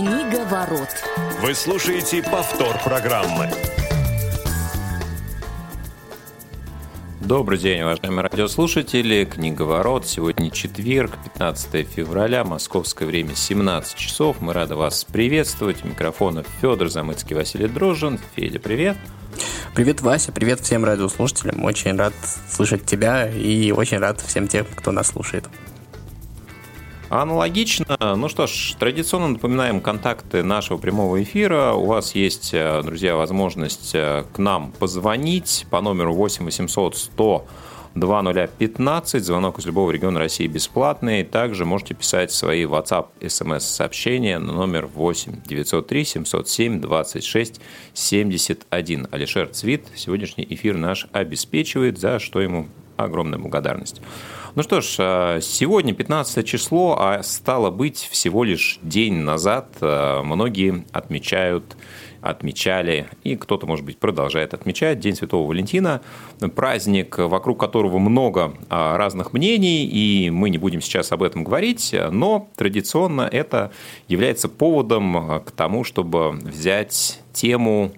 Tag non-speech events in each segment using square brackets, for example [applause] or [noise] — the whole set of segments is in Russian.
Книга ворот. Вы слушаете повтор программы. Добрый день, уважаемые радиослушатели. Книга ворот. Сегодня четверг, 15 февраля, московское время 17 часов. Мы рады вас приветствовать. У микрофона Федор Замыцкий, Василий Дрожжин. Федя, привет. Привет, Вася, привет всем радиослушателям. Очень рад слышать тебя и очень рад всем тем, кто нас слушает. Аналогично. Ну что ж, традиционно напоминаем контакты нашего прямого эфира. У вас есть, э, друзья, возможность э, к нам позвонить по номеру 8 800 100 2015. Звонок из любого региона России бесплатный. Также можете писать свои WhatsApp, SMS сообщения на номер 8 903 707 26 71. Алишер Цвит сегодняшний эфир наш обеспечивает, за что ему огромная благодарность. Ну что ж, а, сегодня 15 число, а стало быть всего лишь день назад а, многие отмечают отмечали, и кто-то, может быть, продолжает отмечать День Святого Валентина, праздник, вокруг которого много а, разных мнений, и мы не будем сейчас об этом говорить, но традиционно это является поводом к тому, чтобы взять тему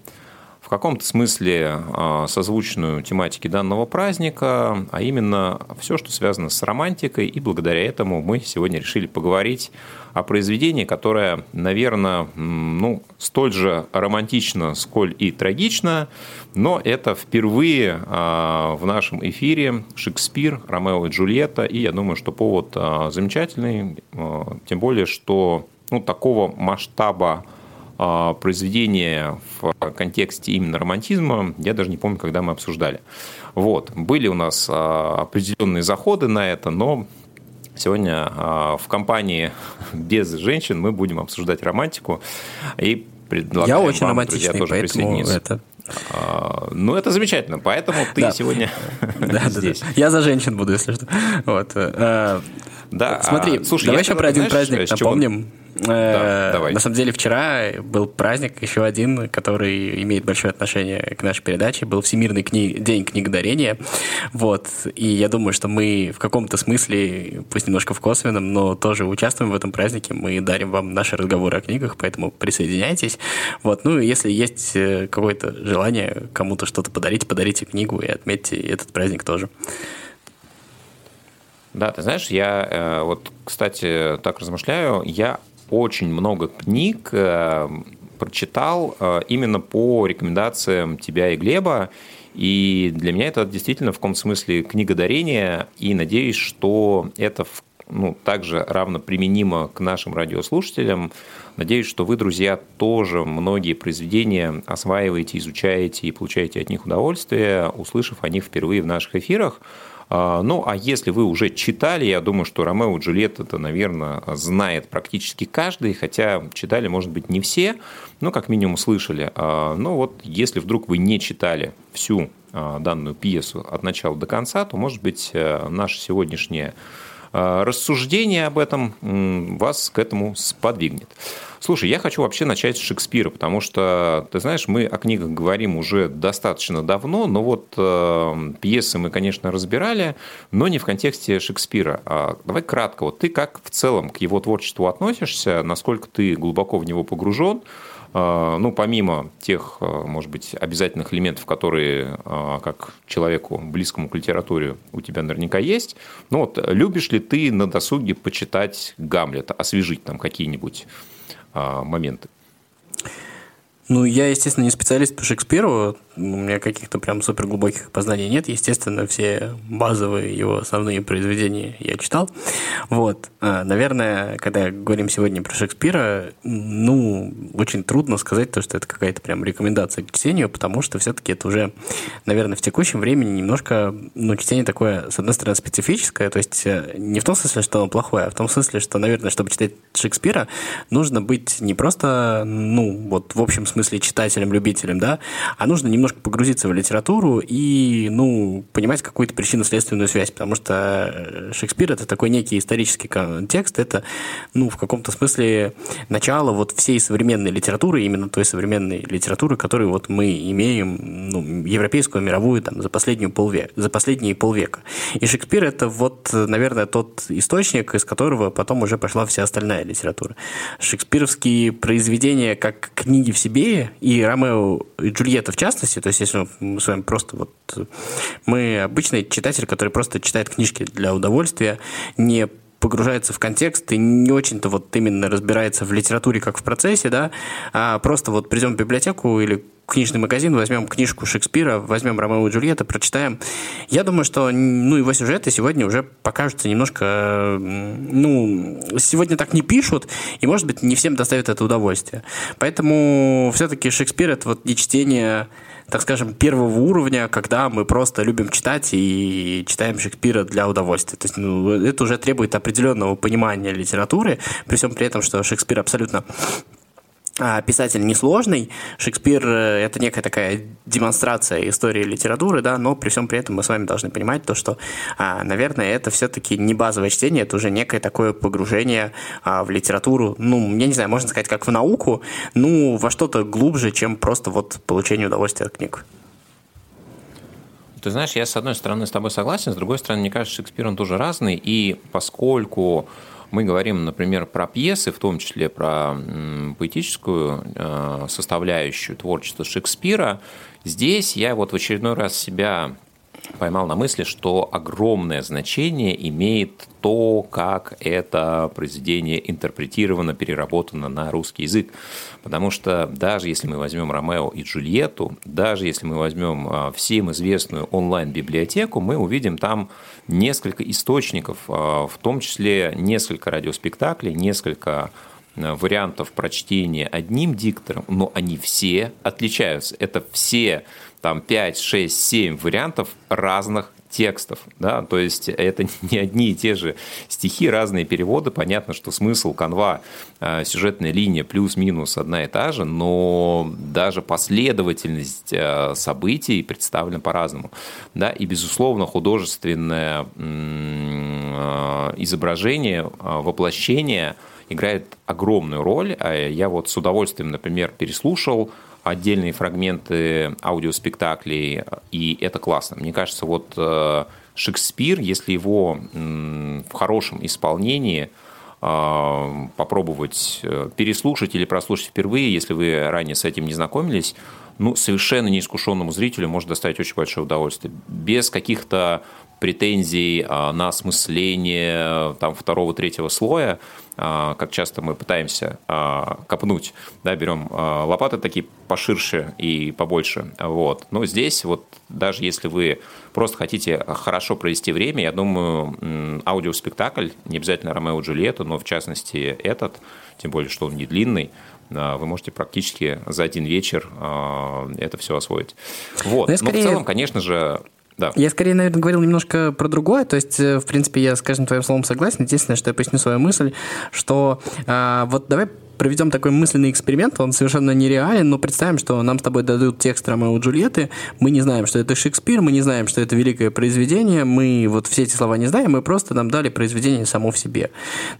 в каком-то смысле а, созвучную тематике данного праздника, а именно все, что связано с романтикой, и благодаря этому мы сегодня решили поговорить о произведении, которое, наверное, ну, столь же романтично, сколь и трагично, но это впервые а, в нашем эфире Шекспир, Ромео и Джульетта, и я думаю, что повод а, замечательный, тем более, что ну, такого масштаба произведение в контексте именно романтизма, я даже не помню, когда мы обсуждали. Вот. Были у нас а, определенные заходы на это, но сегодня а, в компании [laughs] без женщин мы будем обсуждать романтику и предлагаем Я очень вам, друзья, тоже присоединиться. Это... Ну, это замечательно, поэтому ты да. сегодня [laughs] [laughs] да, здесь. Да, да. Я за женщин буду, если что. Вот. Э, да, Смотри, слушай, давай еще про один праздник напомним. Чего... Да, э, давай. На самом деле вчера был праздник, еще один, который имеет большое отношение к нашей передаче. Был Всемирный кни... день книгодарения. Вот. И я думаю, что мы в каком-то смысле, пусть немножко в косвенном, но тоже участвуем в этом празднике. Мы дарим вам наши разговоры о книгах, поэтому присоединяйтесь. Вот. Ну, если есть э, какое-то желание кому-то что-то подарить, подарите книгу и отметьте этот праздник тоже. Да, ты знаешь, я э, вот, кстати, так размышляю, я очень много книг э, прочитал э, именно по рекомендациям тебя и Глеба. И для меня это действительно в каком смысле книга дарения. И надеюсь, что это ну, также равно применимо к нашим радиослушателям. Надеюсь, что вы, друзья, тоже многие произведения осваиваете, изучаете и получаете от них удовольствие, услышав о них впервые в наших эфирах. А, ну, а если вы уже читали, я думаю, что Ромео и Джульетта это, наверное, знает практически каждый, хотя читали, может быть, не все, но как минимум слышали. А, но вот если вдруг вы не читали всю а, данную пьесу от начала до конца, то, может быть, э, наше сегодняшнее рассуждение об этом вас к этому сподвигнет. Слушай, я хочу вообще начать с Шекспира, потому что, ты знаешь, мы о книгах говорим уже достаточно давно, но вот э, пьесы мы, конечно, разбирали, но не в контексте Шекспира. А давай кратко, вот ты как в целом к его творчеству относишься, насколько ты глубоко в него погружен, э, ну, помимо тех, э, может быть, обязательных элементов, которые, э, как человеку, близкому к литературе, у тебя наверняка есть, ну вот, любишь ли ты на досуге почитать Гамлета, освежить там какие-нибудь а, моменты. Ну, я, естественно, не специалист по Шекспиру, у меня каких-то прям супер глубоких познаний нет. Естественно, все базовые его основные произведения я читал. Вот. А, наверное, когда говорим сегодня про Шекспира, ну, очень трудно сказать то, что это какая-то прям рекомендация к чтению, потому что все-таки это уже, наверное, в текущем времени немножко, ну, чтение такое, с одной стороны, специфическое, то есть э, не в том смысле, что оно плохое, а в том смысле, что, наверное, чтобы читать Шекспира, нужно быть не просто, ну, вот в общем смысле читателям, любителям, да, а нужно немножко погрузиться в литературу и, ну, понимать какую-то причинно-следственную связь, потому что э, Шекспир – это такой некий исторический контекст, это, ну, в каком-то смысле начало вот всей современной литературы, именно той современной литературы, которую вот мы имеем, ну, европейскую, мировую, там, за, последнюю полвека, за последние полвека. И Шекспир – это вот, наверное, тот источник, из которого потом уже пошла вся остальная литература. Шекспировские произведения как книги в себе, и Ромео и Джульетта в частности, то есть если мы с вами просто вот... Мы обычный читатель, который просто читает книжки для удовольствия, не погружается в контекст и не очень-то вот именно разбирается в литературе как в процессе, да, а просто вот придем в библиотеку или книжный магазин, возьмем книжку Шекспира, возьмем Ромео и Джульетта, прочитаем. Я думаю, что ну, его сюжеты сегодня уже покажутся немножко... Ну, сегодня так не пишут, и, может быть, не всем доставит это удовольствие. Поэтому все-таки Шекспир — это вот не чтение так скажем, первого уровня, когда мы просто любим читать и читаем Шекспира для удовольствия. То есть ну, это уже требует определенного понимания литературы, при всем при этом, что Шекспир абсолютно писатель несложный. Шекспир э, – это некая такая демонстрация истории литературы, да, но при всем при этом мы с вами должны понимать то, что, а, наверное, это все-таки не базовое чтение, это уже некое такое погружение а, в литературу, ну, я не знаю, можно сказать, как в науку, ну, во что-то глубже, чем просто вот получение удовольствия от книг. Ты знаешь, я с одной стороны с тобой согласен, с другой стороны, мне кажется, Шекспир, он тоже разный, и поскольку мы говорим, например, про пьесы, в том числе про поэтическую э, составляющую творчества Шекспира. Здесь я вот в очередной раз себя поймал на мысли, что огромное значение имеет то, как это произведение интерпретировано, переработано на русский язык. Потому что даже если мы возьмем Ромео и Джульетту, даже если мы возьмем а, всем известную онлайн-библиотеку, мы увидим там несколько источников, а, в том числе несколько радиоспектаклей, несколько а, вариантов прочтения одним диктором, но они все отличаются. Это все там 5, 6, 7 вариантов разных текстов, да, то есть это [laughs] не одни и те же стихи, разные переводы, понятно, что смысл, канва, э, сюжетная линия плюс-минус одна и та же, но даже последовательность э, событий представлена по-разному, да, и, безусловно, художественное э, изображение, воплощение играет огромную роль, а я вот с удовольствием, например, переслушал отдельные фрагменты аудиоспектаклей, и это классно. Мне кажется, вот э, Шекспир, если его в хорошем исполнении э, попробовать э, переслушать или прослушать впервые, если вы ранее с этим не знакомились, ну, совершенно неискушенному зрителю может доставить очень большое удовольствие. Без каких-то претензий на осмысление там, второго, третьего слоя, как часто мы пытаемся а, копнуть, да, берем а, лопаты такие поширше и побольше, вот. Но здесь вот даже если вы просто хотите хорошо провести время, я думаю, аудиоспектакль, не обязательно Ромео и Джульетта, но в частности этот, тем более, что он не длинный, вы можете практически за один вечер это все освоить. Вот. Но, скорее... Но в целом, конечно же, да. Я скорее, наверное, говорил немножко про другое. То есть, э, в принципе, я с каждым твоим словом согласен. Единственное, что я поясню свою мысль, что а, вот давай проведем такой мысленный эксперимент, он совершенно нереален, но представим, что нам с тобой дадут текст Ромео и Джульетты, мы не знаем, что это Шекспир, мы не знаем, что это великое произведение, мы вот все эти слова не знаем, мы просто нам дали произведение само в себе.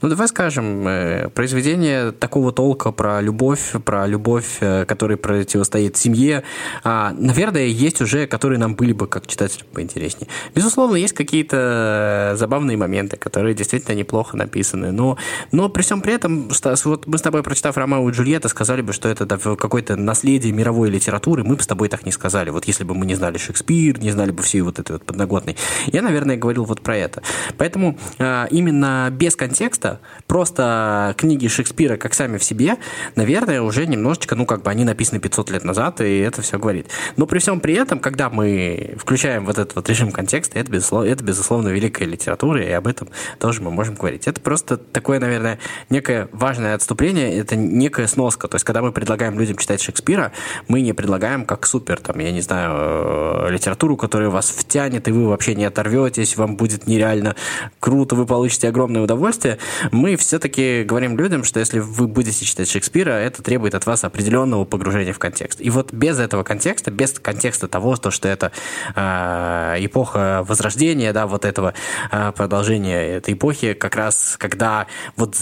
Ну, давай скажем, э, произведение такого толка про любовь, про любовь, э, которая противостоит семье, а, наверное, есть уже, которые нам были бы как читателям поинтереснее. Безусловно, есть какие-то э, забавные моменты, которые действительно неплохо написаны, но, но при всем при этом, вот мы с тобой прочитав Ромео и Джульетта, сказали бы, что это какое-то наследие мировой литературы, мы бы с тобой так не сказали. Вот если бы мы не знали Шекспир, не знали бы всей вот этой вот подноготной. Я, наверное, говорил вот про это. Поэтому э, именно без контекста, просто книги Шекспира как сами в себе, наверное, уже немножечко, ну, как бы они написаны 500 лет назад, и это все говорит. Но при всем при этом, когда мы включаем вот этот вот режим контекста, это, безусловно, это, безусловно, великая литература, и об этом тоже мы можем говорить. Это просто такое, наверное, некое важное отступление это некая сноска. То есть, когда мы предлагаем людям читать Шекспира, мы не предлагаем как супер, там, я не знаю, э, литературу, которая вас втянет, и вы вообще не оторветесь, вам будет нереально круто, вы получите огромное удовольствие. Мы все-таки говорим людям, что если вы будете читать Шекспира, это требует от вас определенного погружения в контекст. И вот без этого контекста, без контекста того, то, что это э, эпоха Возрождения, да, вот этого э, продолжения этой эпохи, как раз когда вот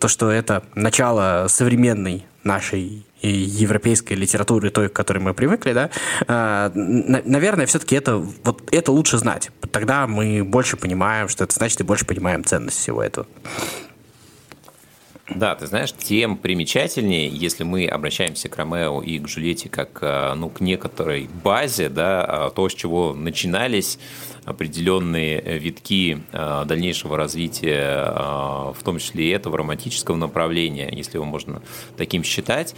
то, что это начало современной нашей европейской литературы, той, к которой мы привыкли, да, э, наверное, все-таки это, вот это лучше знать. Тогда мы больше понимаем, что это значит, и больше понимаем ценность всего этого. Да, ты знаешь, тем примечательнее, если мы обращаемся к Ромео и к Джульетте как э, ну, к некоторой базе, да, а то, с чего начинались определенные витки э, дальнейшего развития, э, в том числе и этого романтического направления, если его можно таким считать.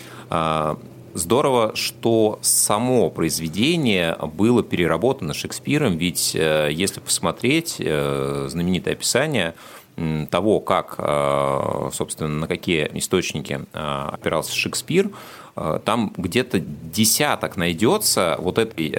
Здорово, что само произведение было переработано Шекспиром, ведь если посмотреть знаменитое описание – того, как, э, собственно, на какие источники э, опирался Шекспир, э, там где-то десяток найдется вот, этой,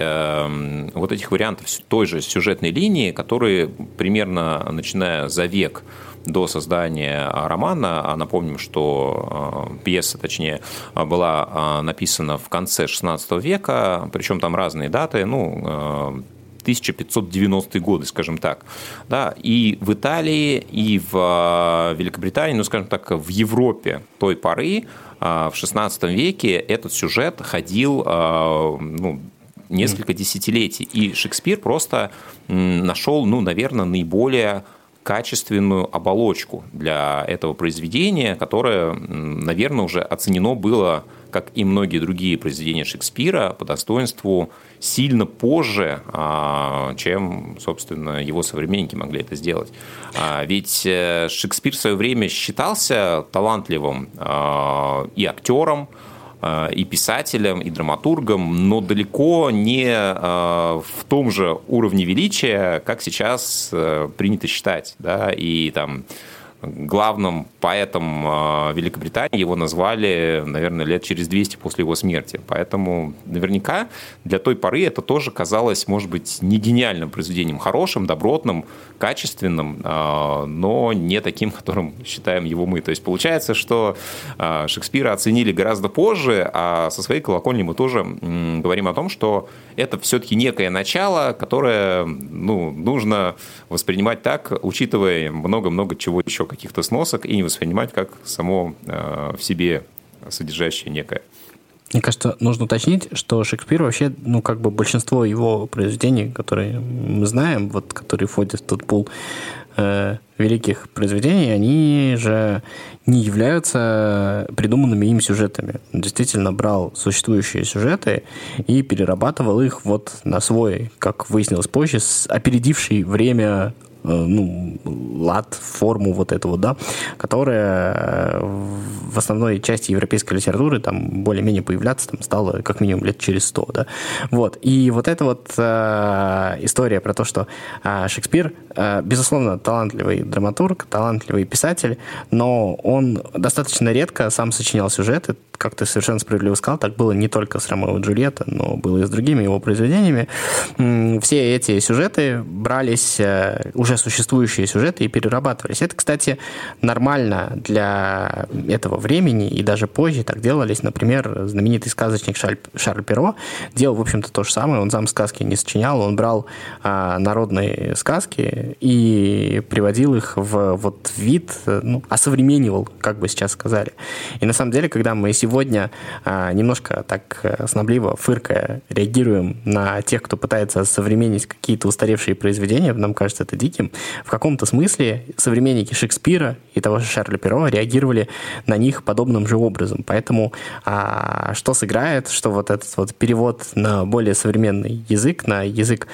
вот этих вариантов той же сюжетной линии, которые примерно начиная за век до создания романа, а напомним, что пьеса, точнее, была написана в конце XVI века, причем там разные даты, ну, 1590-е годы, скажем так. Да, и в Италии, и в а, Великобритании, ну, скажем так, в Европе той поры, а, в XVI веке этот сюжет ходил а, ну, несколько десятилетий. И Шекспир просто нашел, ну, наверное, наиболее качественную оболочку для этого произведения, которое, наверное, уже оценено было, как и многие другие произведения Шекспира, по достоинству сильно позже, а, чем, собственно, его современники могли это сделать. А, ведь э, Шекспир в свое время считался талантливым а, и актером, и писателем, и драматургом, но далеко не в том же уровне величия, как сейчас э, принято считать. Да? И там главным поэтом а, Великобритании его назвали, наверное, лет через 200 после его смерти. Поэтому наверняка для той поры это тоже казалось, может быть, не гениальным произведением, хорошим, добротным, качественным, а, но не таким, которым считаем его мы. То есть получается, что а, Шекспира оценили гораздо позже, а со своей колокольни мы тоже говорим о том, что это все-таки некое начало, которое ну, нужно воспринимать так, учитывая много-много чего еще, каких-то сносок, и не воспринимать как само э, в себе содержащее некое. Мне кажется, нужно уточнить, что Шекспир вообще, ну, как бы большинство его произведений, которые мы знаем, вот, которые входят в тот пул э, великих произведений, они же не являются придуманными им сюжетами. Он действительно брал существующие сюжеты и перерабатывал их вот на свой, как выяснилось позже, опередивший время ну, лад, форму вот эту вот, да, которая э, в основной части европейской литературы там более-менее появляться там стало как минимум лет через сто, да. Вот. И вот эта вот э, история про то, что э, Шекспир, э, безусловно, талантливый драматург, талантливый писатель, но он достаточно редко сам сочинял сюжеты, как ты совершенно справедливо сказал, так было не только с Ромео и Джульетта, но было и с другими его произведениями. Все эти сюжеты брались, э, уже существующие сюжеты, и перерабатывались. Это, кстати, нормально для этого времени, и даже позже так делались. Например, знаменитый сказочник Шарль, Шарль Перо делал, в общем-то, то же самое. Он сам сказки не сочинял, он брал а, народные сказки и приводил их в вот вид, ну, осовременивал, как бы сейчас сказали. И на самом деле, когда мы сегодня сегодня а, немножко так э, снобливо, фыркая, реагируем на тех, кто пытается современнить какие-то устаревшие произведения, нам кажется это диким. В каком-то смысле современники Шекспира и того же Шарля Перо реагировали на них подобным же образом. Поэтому а, что сыграет, что вот этот вот перевод на более современный язык, на язык,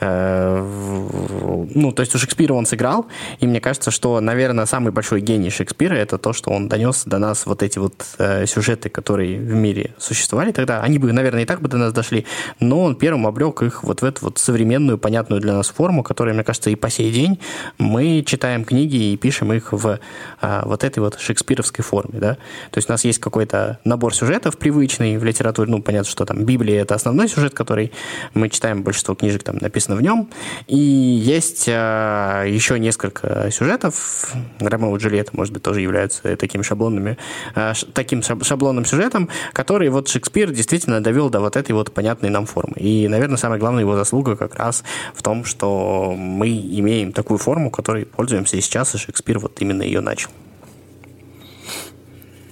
э, ну, то есть у Шекспира он сыграл, и мне кажется, что, наверное, самый большой гений Шекспира это то, что он донес до нас вот эти вот э, сюжеты сюжеты, которые в мире существовали тогда, они бы, наверное, и так бы до нас дошли, но он первым облег их вот в эту вот современную, понятную для нас форму, которая, мне кажется, и по сей день мы читаем книги и пишем их в а, вот этой вот шекспировской форме, да. То есть у нас есть какой-то набор сюжетов привычный в литературе, ну, понятно, что там Библия — это основной сюжет, который мы читаем, большинство книжек там написано в нем, и есть а, еще несколько сюжетов, Ромео и Джульетта, может быть, тоже являются такими шаблонными, а, таким шаблонным сюжетом, который вот Шекспир действительно довел до вот этой вот понятной нам формы. И, наверное, самая главная его заслуга как раз в том, что мы имеем такую форму, которой пользуемся и сейчас, и Шекспир вот именно ее начал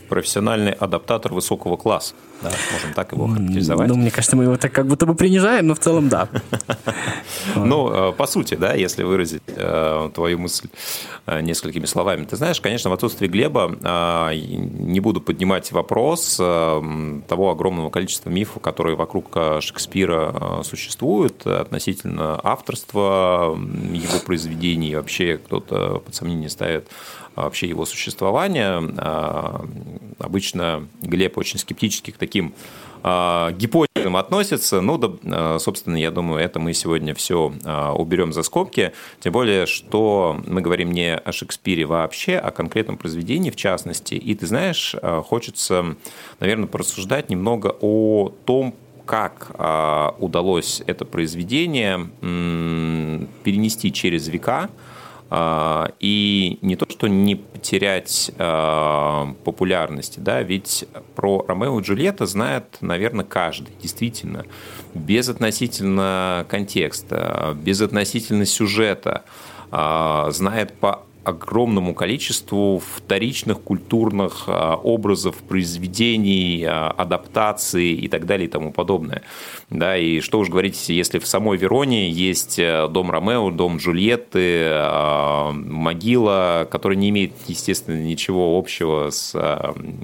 профессиональный адаптатор высокого класса. Да, можем так его характеризовать. Ну, мне кажется, мы его так как будто бы принижаем, но в целом да. [laughs] Ну, э, по сути, да, если выразить э, твою мысль э, несколькими словами. Ты знаешь, конечно, в отсутствии Глеба не буду поднимать вопрос того огромного количества мифов, которые вокруг Шекспира существуют относительно авторства его произведений. Вообще кто-то под сомнение ставит вообще его существования. Обычно Глеб очень скептически к таким а, гипотезам относится. Ну, да, а, собственно, я думаю, это мы сегодня все а, уберем за скобки. Тем более, что мы говорим не о Шекспире вообще, а о конкретном произведении в частности. И ты знаешь, хочется, наверное, порассуждать немного о том, как удалось это произведение перенести через века, и не то, что не потерять а, популярности, да, ведь про Ромео и Джульетта знает, наверное, каждый, действительно, без относительно контекста, без относительно сюжета, а, знает по огромному количеству вторичных культурных а, образов, произведений, а, адаптаций и так далее и тому подобное. Да, и что уж говорить, если в самой Вероне есть э, дом Ромео, дом Джульетты, а, могила, которая не имеет, естественно, ничего общего с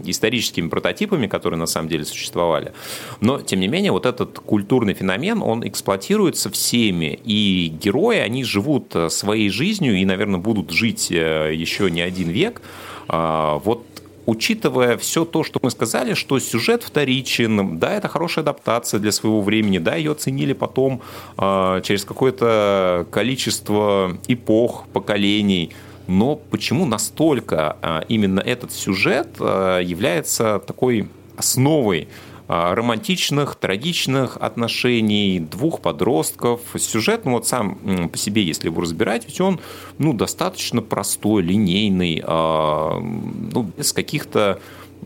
историческими прототипами, которые на самом деле существовали. Но, тем не менее, вот этот культурный феномен, он эксплуатируется всеми, и герои, они живут э, своей жизнью и, наверное, будут жить еще не один век. А, вот учитывая все то, что мы сказали, что сюжет вторичен, да, это хорошая адаптация для своего времени, да, ее оценили потом э, через какое-то количество эпох, поколений, но почему настолько э, именно этот сюжет э, является такой основой а, романтичных, трагичных отношений двух подростков. Сюжет, ну вот сам по себе, если его разбирать, ведь он ну, достаточно простой, линейный, а, ну, без каких-то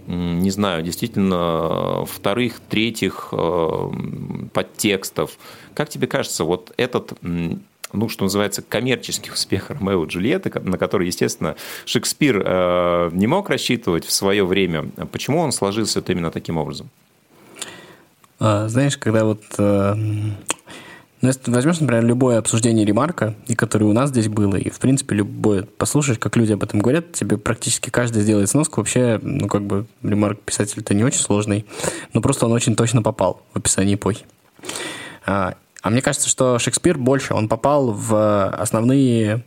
не знаю, действительно вторых, третьих а, подтекстов. Как тебе кажется, вот этот ну, что называется, коммерческий успех [laughs] Ромео и Джульетты, на который, естественно, Шекспир не мог рассчитывать в свое время. Почему он сложился вот именно таким образом? А, знаешь, когда вот... Э, ну, если возьмешь, например, любое обсуждение ремарка, и которое у нас здесь было, и, в принципе, любое, послушаешь, как люди об этом говорят, тебе практически каждый сделает сноску. Вообще, ну, как бы, ремарк писатель-то не очень сложный, но просто он очень точно попал в описание эпохи. А, а мне кажется, что Шекспир больше, он попал в основные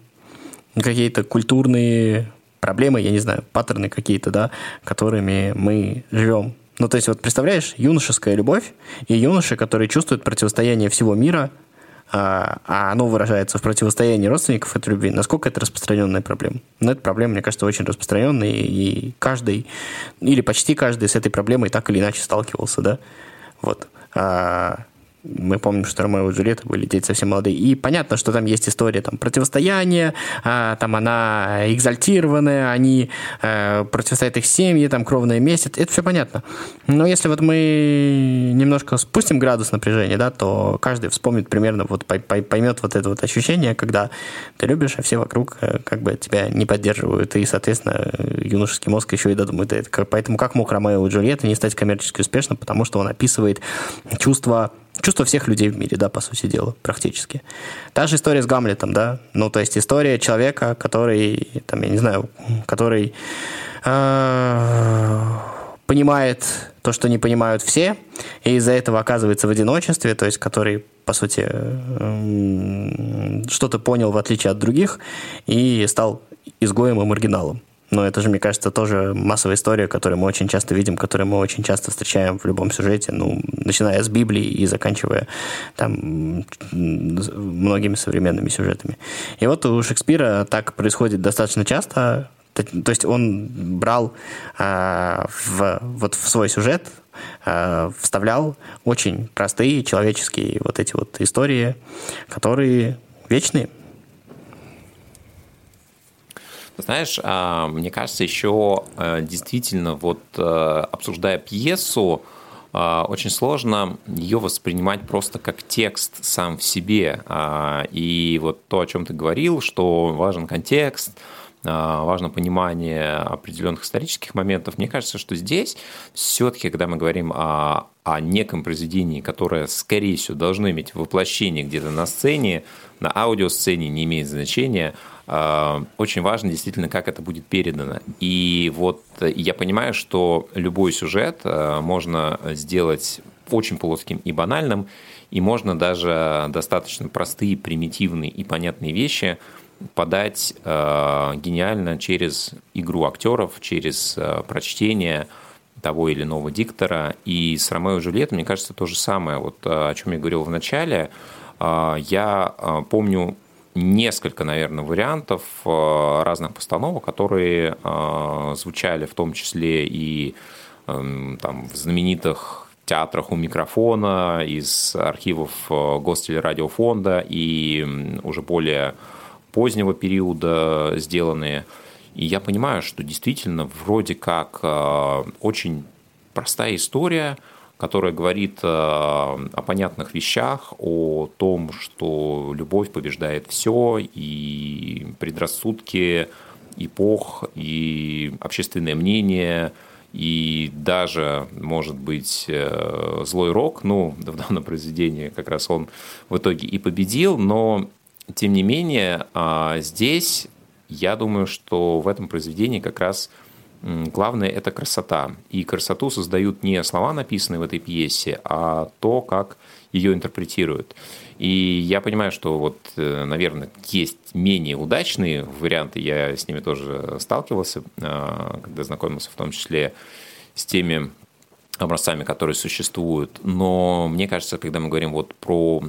какие-то культурные проблемы, я не знаю, паттерны какие-то, да, которыми мы живем ну, то есть, вот представляешь, юношеская любовь и юноши, которые чувствуют противостояние всего мира, а, а оно выражается в противостоянии родственников этой любви, насколько это распространенная проблема? Ну, эта проблема, мне кажется, очень распространенная, и каждый, или почти каждый с этой проблемой так или иначе сталкивался, да? Вот. А, мы помним, что Ромео и Джульетта были дети совсем молодые. И понятно, что там есть история там, противостояния, а, там она экзальтированная, они а, противостоят их семьи, там кровная месть, это все понятно. Но если вот мы немножко спустим градус напряжения, да, то каждый вспомнит примерно, вот поймет вот это вот ощущение, когда ты любишь, а все вокруг э, как бы тебя не поддерживают, и, соответственно, юношеский мозг еще и додумает это. Поэтому как мог Ромео и Джульетта не стать коммерчески успешным, потому что он описывает чувства чувство всех людей в мире, да, по сути дела, практически. Та же история с Гамлетом, да, ну, то есть история человека, который, там, я не знаю, который э, понимает то, что не понимают все, и из-за этого оказывается в одиночестве, то есть который, по сути, э, что-то понял в отличие от других и стал изгоем и маргиналом. Но это же, мне кажется, тоже массовая история, которую мы очень часто видим, которую мы очень часто встречаем в любом сюжете, ну, начиная с Библии и заканчивая там многими современными сюжетами. И вот у Шекспира так происходит достаточно часто, то есть он брал э, в, вот в свой сюжет, э, вставлял очень простые человеческие вот эти вот истории, которые вечные. Знаешь, а, мне кажется, еще э, действительно, вот э, обсуждая пьесу, а, очень сложно ее воспринимать просто как текст сам в себе. А, и вот то, о чем ты говорил, что важен контекст, важно понимание определенных исторических моментов. Мне кажется, что здесь все-таки, когда мы говорим о, о неком произведении, которое, скорее всего, должно иметь воплощение где-то на сцене, на аудиосцене, не имеет значения, очень важно действительно, как это будет передано. И вот я понимаю, что любой сюжет а, можно сделать очень плоским и банальным, и можно даже достаточно простые, примитивные и понятные вещи подать э, гениально через игру актеров, через э, прочтение того или иного диктора. И с Ромео и Джульеттой, мне кажется, то же самое. Вот о чем я говорил в начале. Э, я помню несколько, наверное, вариантов э, разных постановок, которые э, звучали в том числе и эм, там, в знаменитых театрах у микрофона, из архивов э, Гостелерадиофонда и уже более позднего периода сделанные. И я понимаю, что действительно вроде как очень простая история – которая говорит э, о понятных вещах, о том, что любовь побеждает все, и предрассудки эпох, и общественное мнение, и даже, может быть, э, злой рок, ну, в данном произведении как раз он в итоге и победил, но, тем не менее, а, здесь я думаю, что в этом произведении как раз главное – это красота. И красоту создают не слова, написанные в этой пьесе, а то, как ее интерпретируют. И я понимаю, что вот, э, наверное, есть менее удачные варианты, я с ними тоже сталкивался, а, когда знакомился в том числе с теми образцами, которые существуют. Но мне кажется, когда мы говорим вот про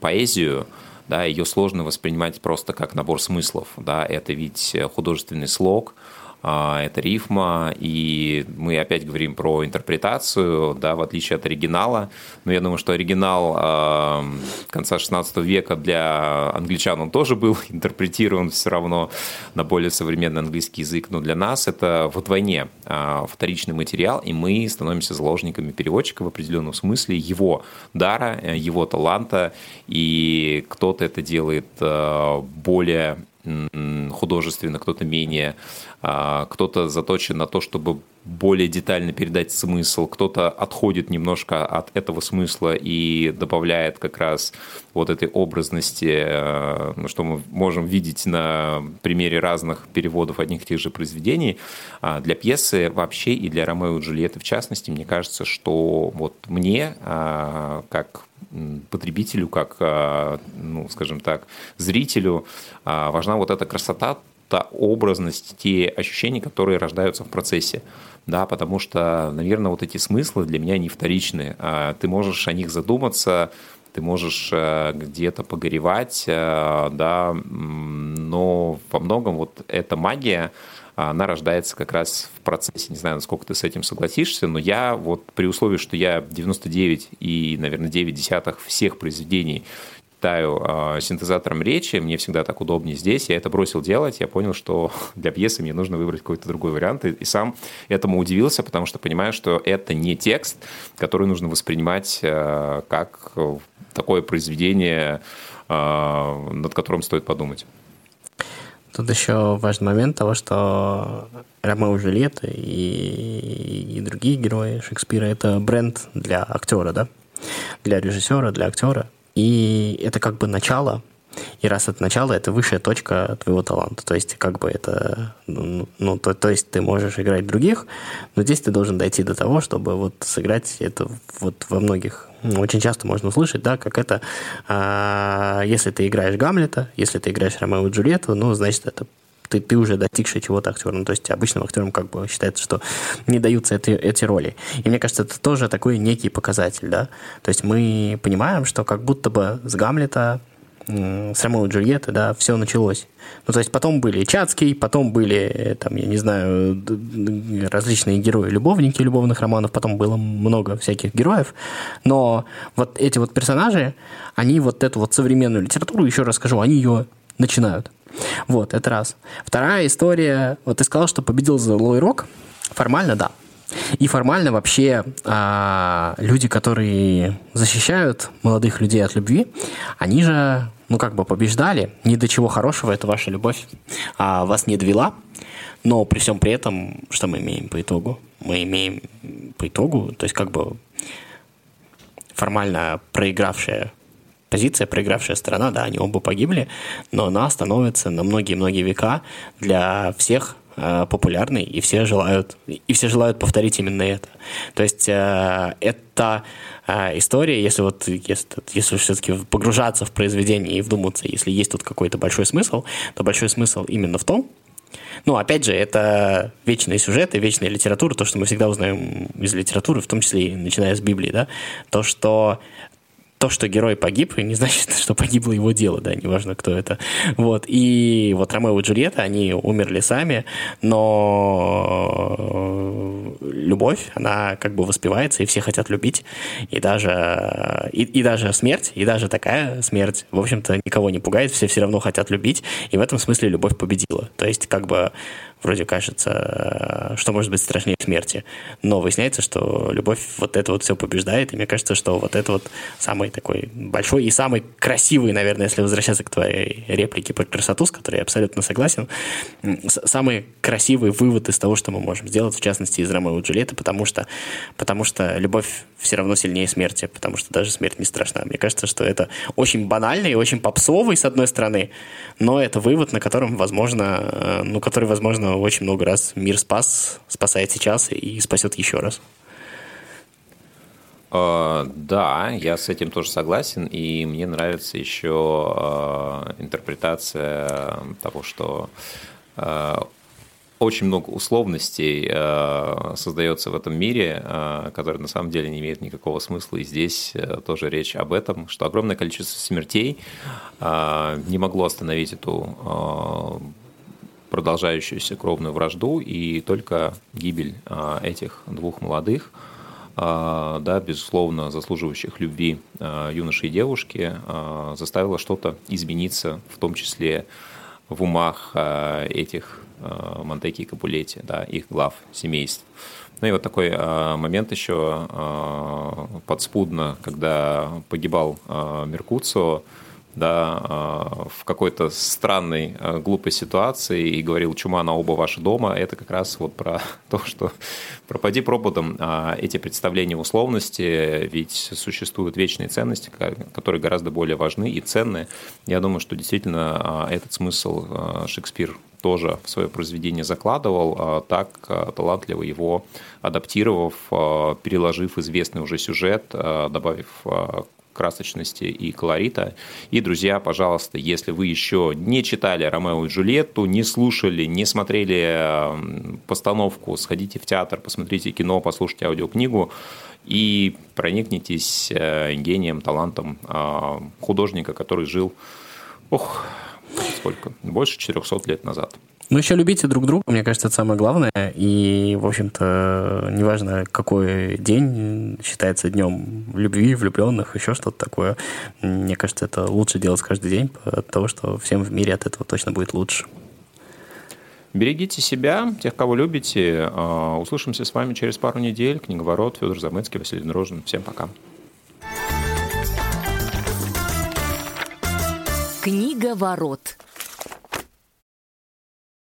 поэзию, да, ее сложно воспринимать просто как набор смыслов. Да, это ведь художественный слог, это рифма, и мы опять говорим про интерпретацию, да, в отличие от оригинала. Но я думаю, что оригинал э, конца 16 века для англичан он тоже был [laughs] интерпретирован все равно на более современный английский язык, но для нас это вдвойне э, вторичный материал, и мы становимся заложниками переводчика в определенном смысле, его дара, его таланта, и кто-то это делает э, более художественно, кто-то менее, а, кто-то заточен на то, чтобы более детально передать смысл, кто-то отходит немножко от этого смысла и добавляет как раз вот этой образности, э, ну, что мы можем видеть на примере разных переводов одних и тех же произведений. А для пьесы вообще и для Ромео и Джульетты в частности, мне кажется, что вот мне, а, как потребителю, как, а, ну, скажем так, зрителю важна вот эта красота, та образность, те ощущения, которые рождаются в процессе да, потому что, наверное, вот эти смыслы для меня не вторичны. А ты можешь о них задуматься, ты можешь э, где-то погоревать, э, да, но во многом вот эта магия, она рождается как раз в процессе. Не знаю, насколько ты с этим согласишься, но я вот при условии, что я 99 и, наверное, 9 десятых всех произведений читаю э, синтезатором речи, мне всегда так удобнее здесь. Я это бросил делать, я понял, что [laughs] для пьесы мне нужно выбрать какой-то другой вариант, и, и сам этому удивился, потому что понимаю, что это не текст, который нужно воспринимать э, как такое произведение, э, над которым стоит подумать. Тут еще важный момент того, что Ромео и Джульетта и, и другие герои Шекспира – это бренд для актера, да? Для режиссера, для актера. И это как бы начало, и раз это начало, это высшая точка твоего таланта. То есть, как бы это... Ну, ну то, то есть, ты можешь играть других, но здесь ты должен дойти до того, чтобы вот сыграть это вот во многих... Очень часто можно услышать, да, как это... А, если ты играешь Гамлета, если ты играешь Ромео и Джульетту, ну, значит, это ты, ты уже достигший чего-то актер. Ну, то есть обычным актерам как бы считается, что не даются эти, эти роли. И мне кажется, это тоже такой некий показатель, да. То есть мы понимаем, что как будто бы с Гамлета с Ромео и Джульетты, да, все началось. Ну, то есть потом были Чацкий, потом были, э, там, я не знаю, различные герои-любовники любовных романов, потом было много всяких героев, но вот эти вот персонажи, они вот эту вот современную литературу, еще раз скажу, они ее начинают. Вот, это раз. Вторая история, вот ты сказал, что победил злой рок, формально, да, и формально вообще а, люди, которые защищают молодых людей от любви, они же, ну, как бы побеждали. Ни до чего хорошего это ваша любовь а, вас не довела. Но при всем при этом, что мы имеем по итогу? Мы имеем по итогу, то есть как бы формально проигравшая позиция, проигравшая сторона, да, они оба погибли, но она становится на многие-многие века для всех популярный, и все желают, и все желают повторить именно это. То есть э, это э, история, если вот если, если все-таки погружаться в произведение и вдуматься, если есть тут какой-то большой смысл, то большой смысл именно в том, ну, опять же, это вечные сюжеты, вечная литература, то, что мы всегда узнаем из литературы, в том числе и начиная с Библии, да, то, что то, что герой погиб, не значит, [laughs] что погибло его дело, да, неважно, кто это. Вот, и вот Ромео и Джульетта, они умерли сами, но любовь, она как бы воспевается, и все хотят любить, и даже, и, и даже смерть, и даже такая смерть, в общем-то, никого не пугает, все все равно хотят любить, и в этом смысле любовь победила. То есть, как бы, вроде кажется, что может быть страшнее смерти. Но выясняется, что любовь вот это вот все побеждает, и мне кажется, что вот это вот самый такой большой и самый красивый, наверное, если возвращаться к твоей реплике про красоту, с которой я абсолютно согласен, самый красивый вывод из того, что мы можем сделать, в частности, из Ромео и Джульетты, потому что, потому что любовь все равно сильнее смерти, потому что даже смерть не страшна. Мне кажется, что это очень банальный и очень попсовый, с одной стороны, но это вывод, на котором, возможно, э, ну, который, возможно, очень много раз мир спас, спасает сейчас и спасет еще раз. Uh, да, я с этим тоже согласен, и мне нравится еще uh, интерпретация того, что uh, очень много условностей создается в этом мире, э, которые на самом деле не имеют никакого смысла. И здесь э, тоже речь об этом, что огромное количество смертей не могло остановить эту продолжающуюся кровную вражду, и только гибель э, этих двух молодых э, да, безусловно, заслуживающих любви э, юноши и девушки, заставила что-то измениться, в том числе в умах этих Монтеки и Капулетти, да, их глав семейств. Ну и вот такой э, момент еще э, подспудно, когда погибал э, Меркуцио, да, э, в какой-то странной, э, глупой ситуации и говорил «чума на оба ваши дома», это как раз вот про [laughs] то, что пропади пропадом а эти представления условности, ведь существуют вечные ценности, которые гораздо более важны и ценны. Я думаю, что действительно а, этот смысл Шекспир тоже в свое произведение закладывал, а так а, талантливо его адаптировав, а, переложив известный уже сюжет, добавив красочности и колорита. И, друзья, пожалуйста, если вы еще не читали «Ромео и Джульетту», не слушали, не смотрели постановку, сходите в театр, посмотрите кино, послушайте аудиокнигу и проникнитесь э, гением, талантом художника, который жил ох, сколько? Больше 400 лет назад. Ну, еще любите друг друга, мне кажется, это самое главное. И, в общем-то, неважно, какой день считается днем любви, влюбленных, еще что-то такое. Мне кажется, это лучше делать каждый день, от того, что всем в мире от этого точно будет лучше. Берегите себя, тех, кого любите. А, услышимся с вами через пару недель. Книговорот Федор Замыцкий, Василий Дрожин. Всем пока. Книговорот.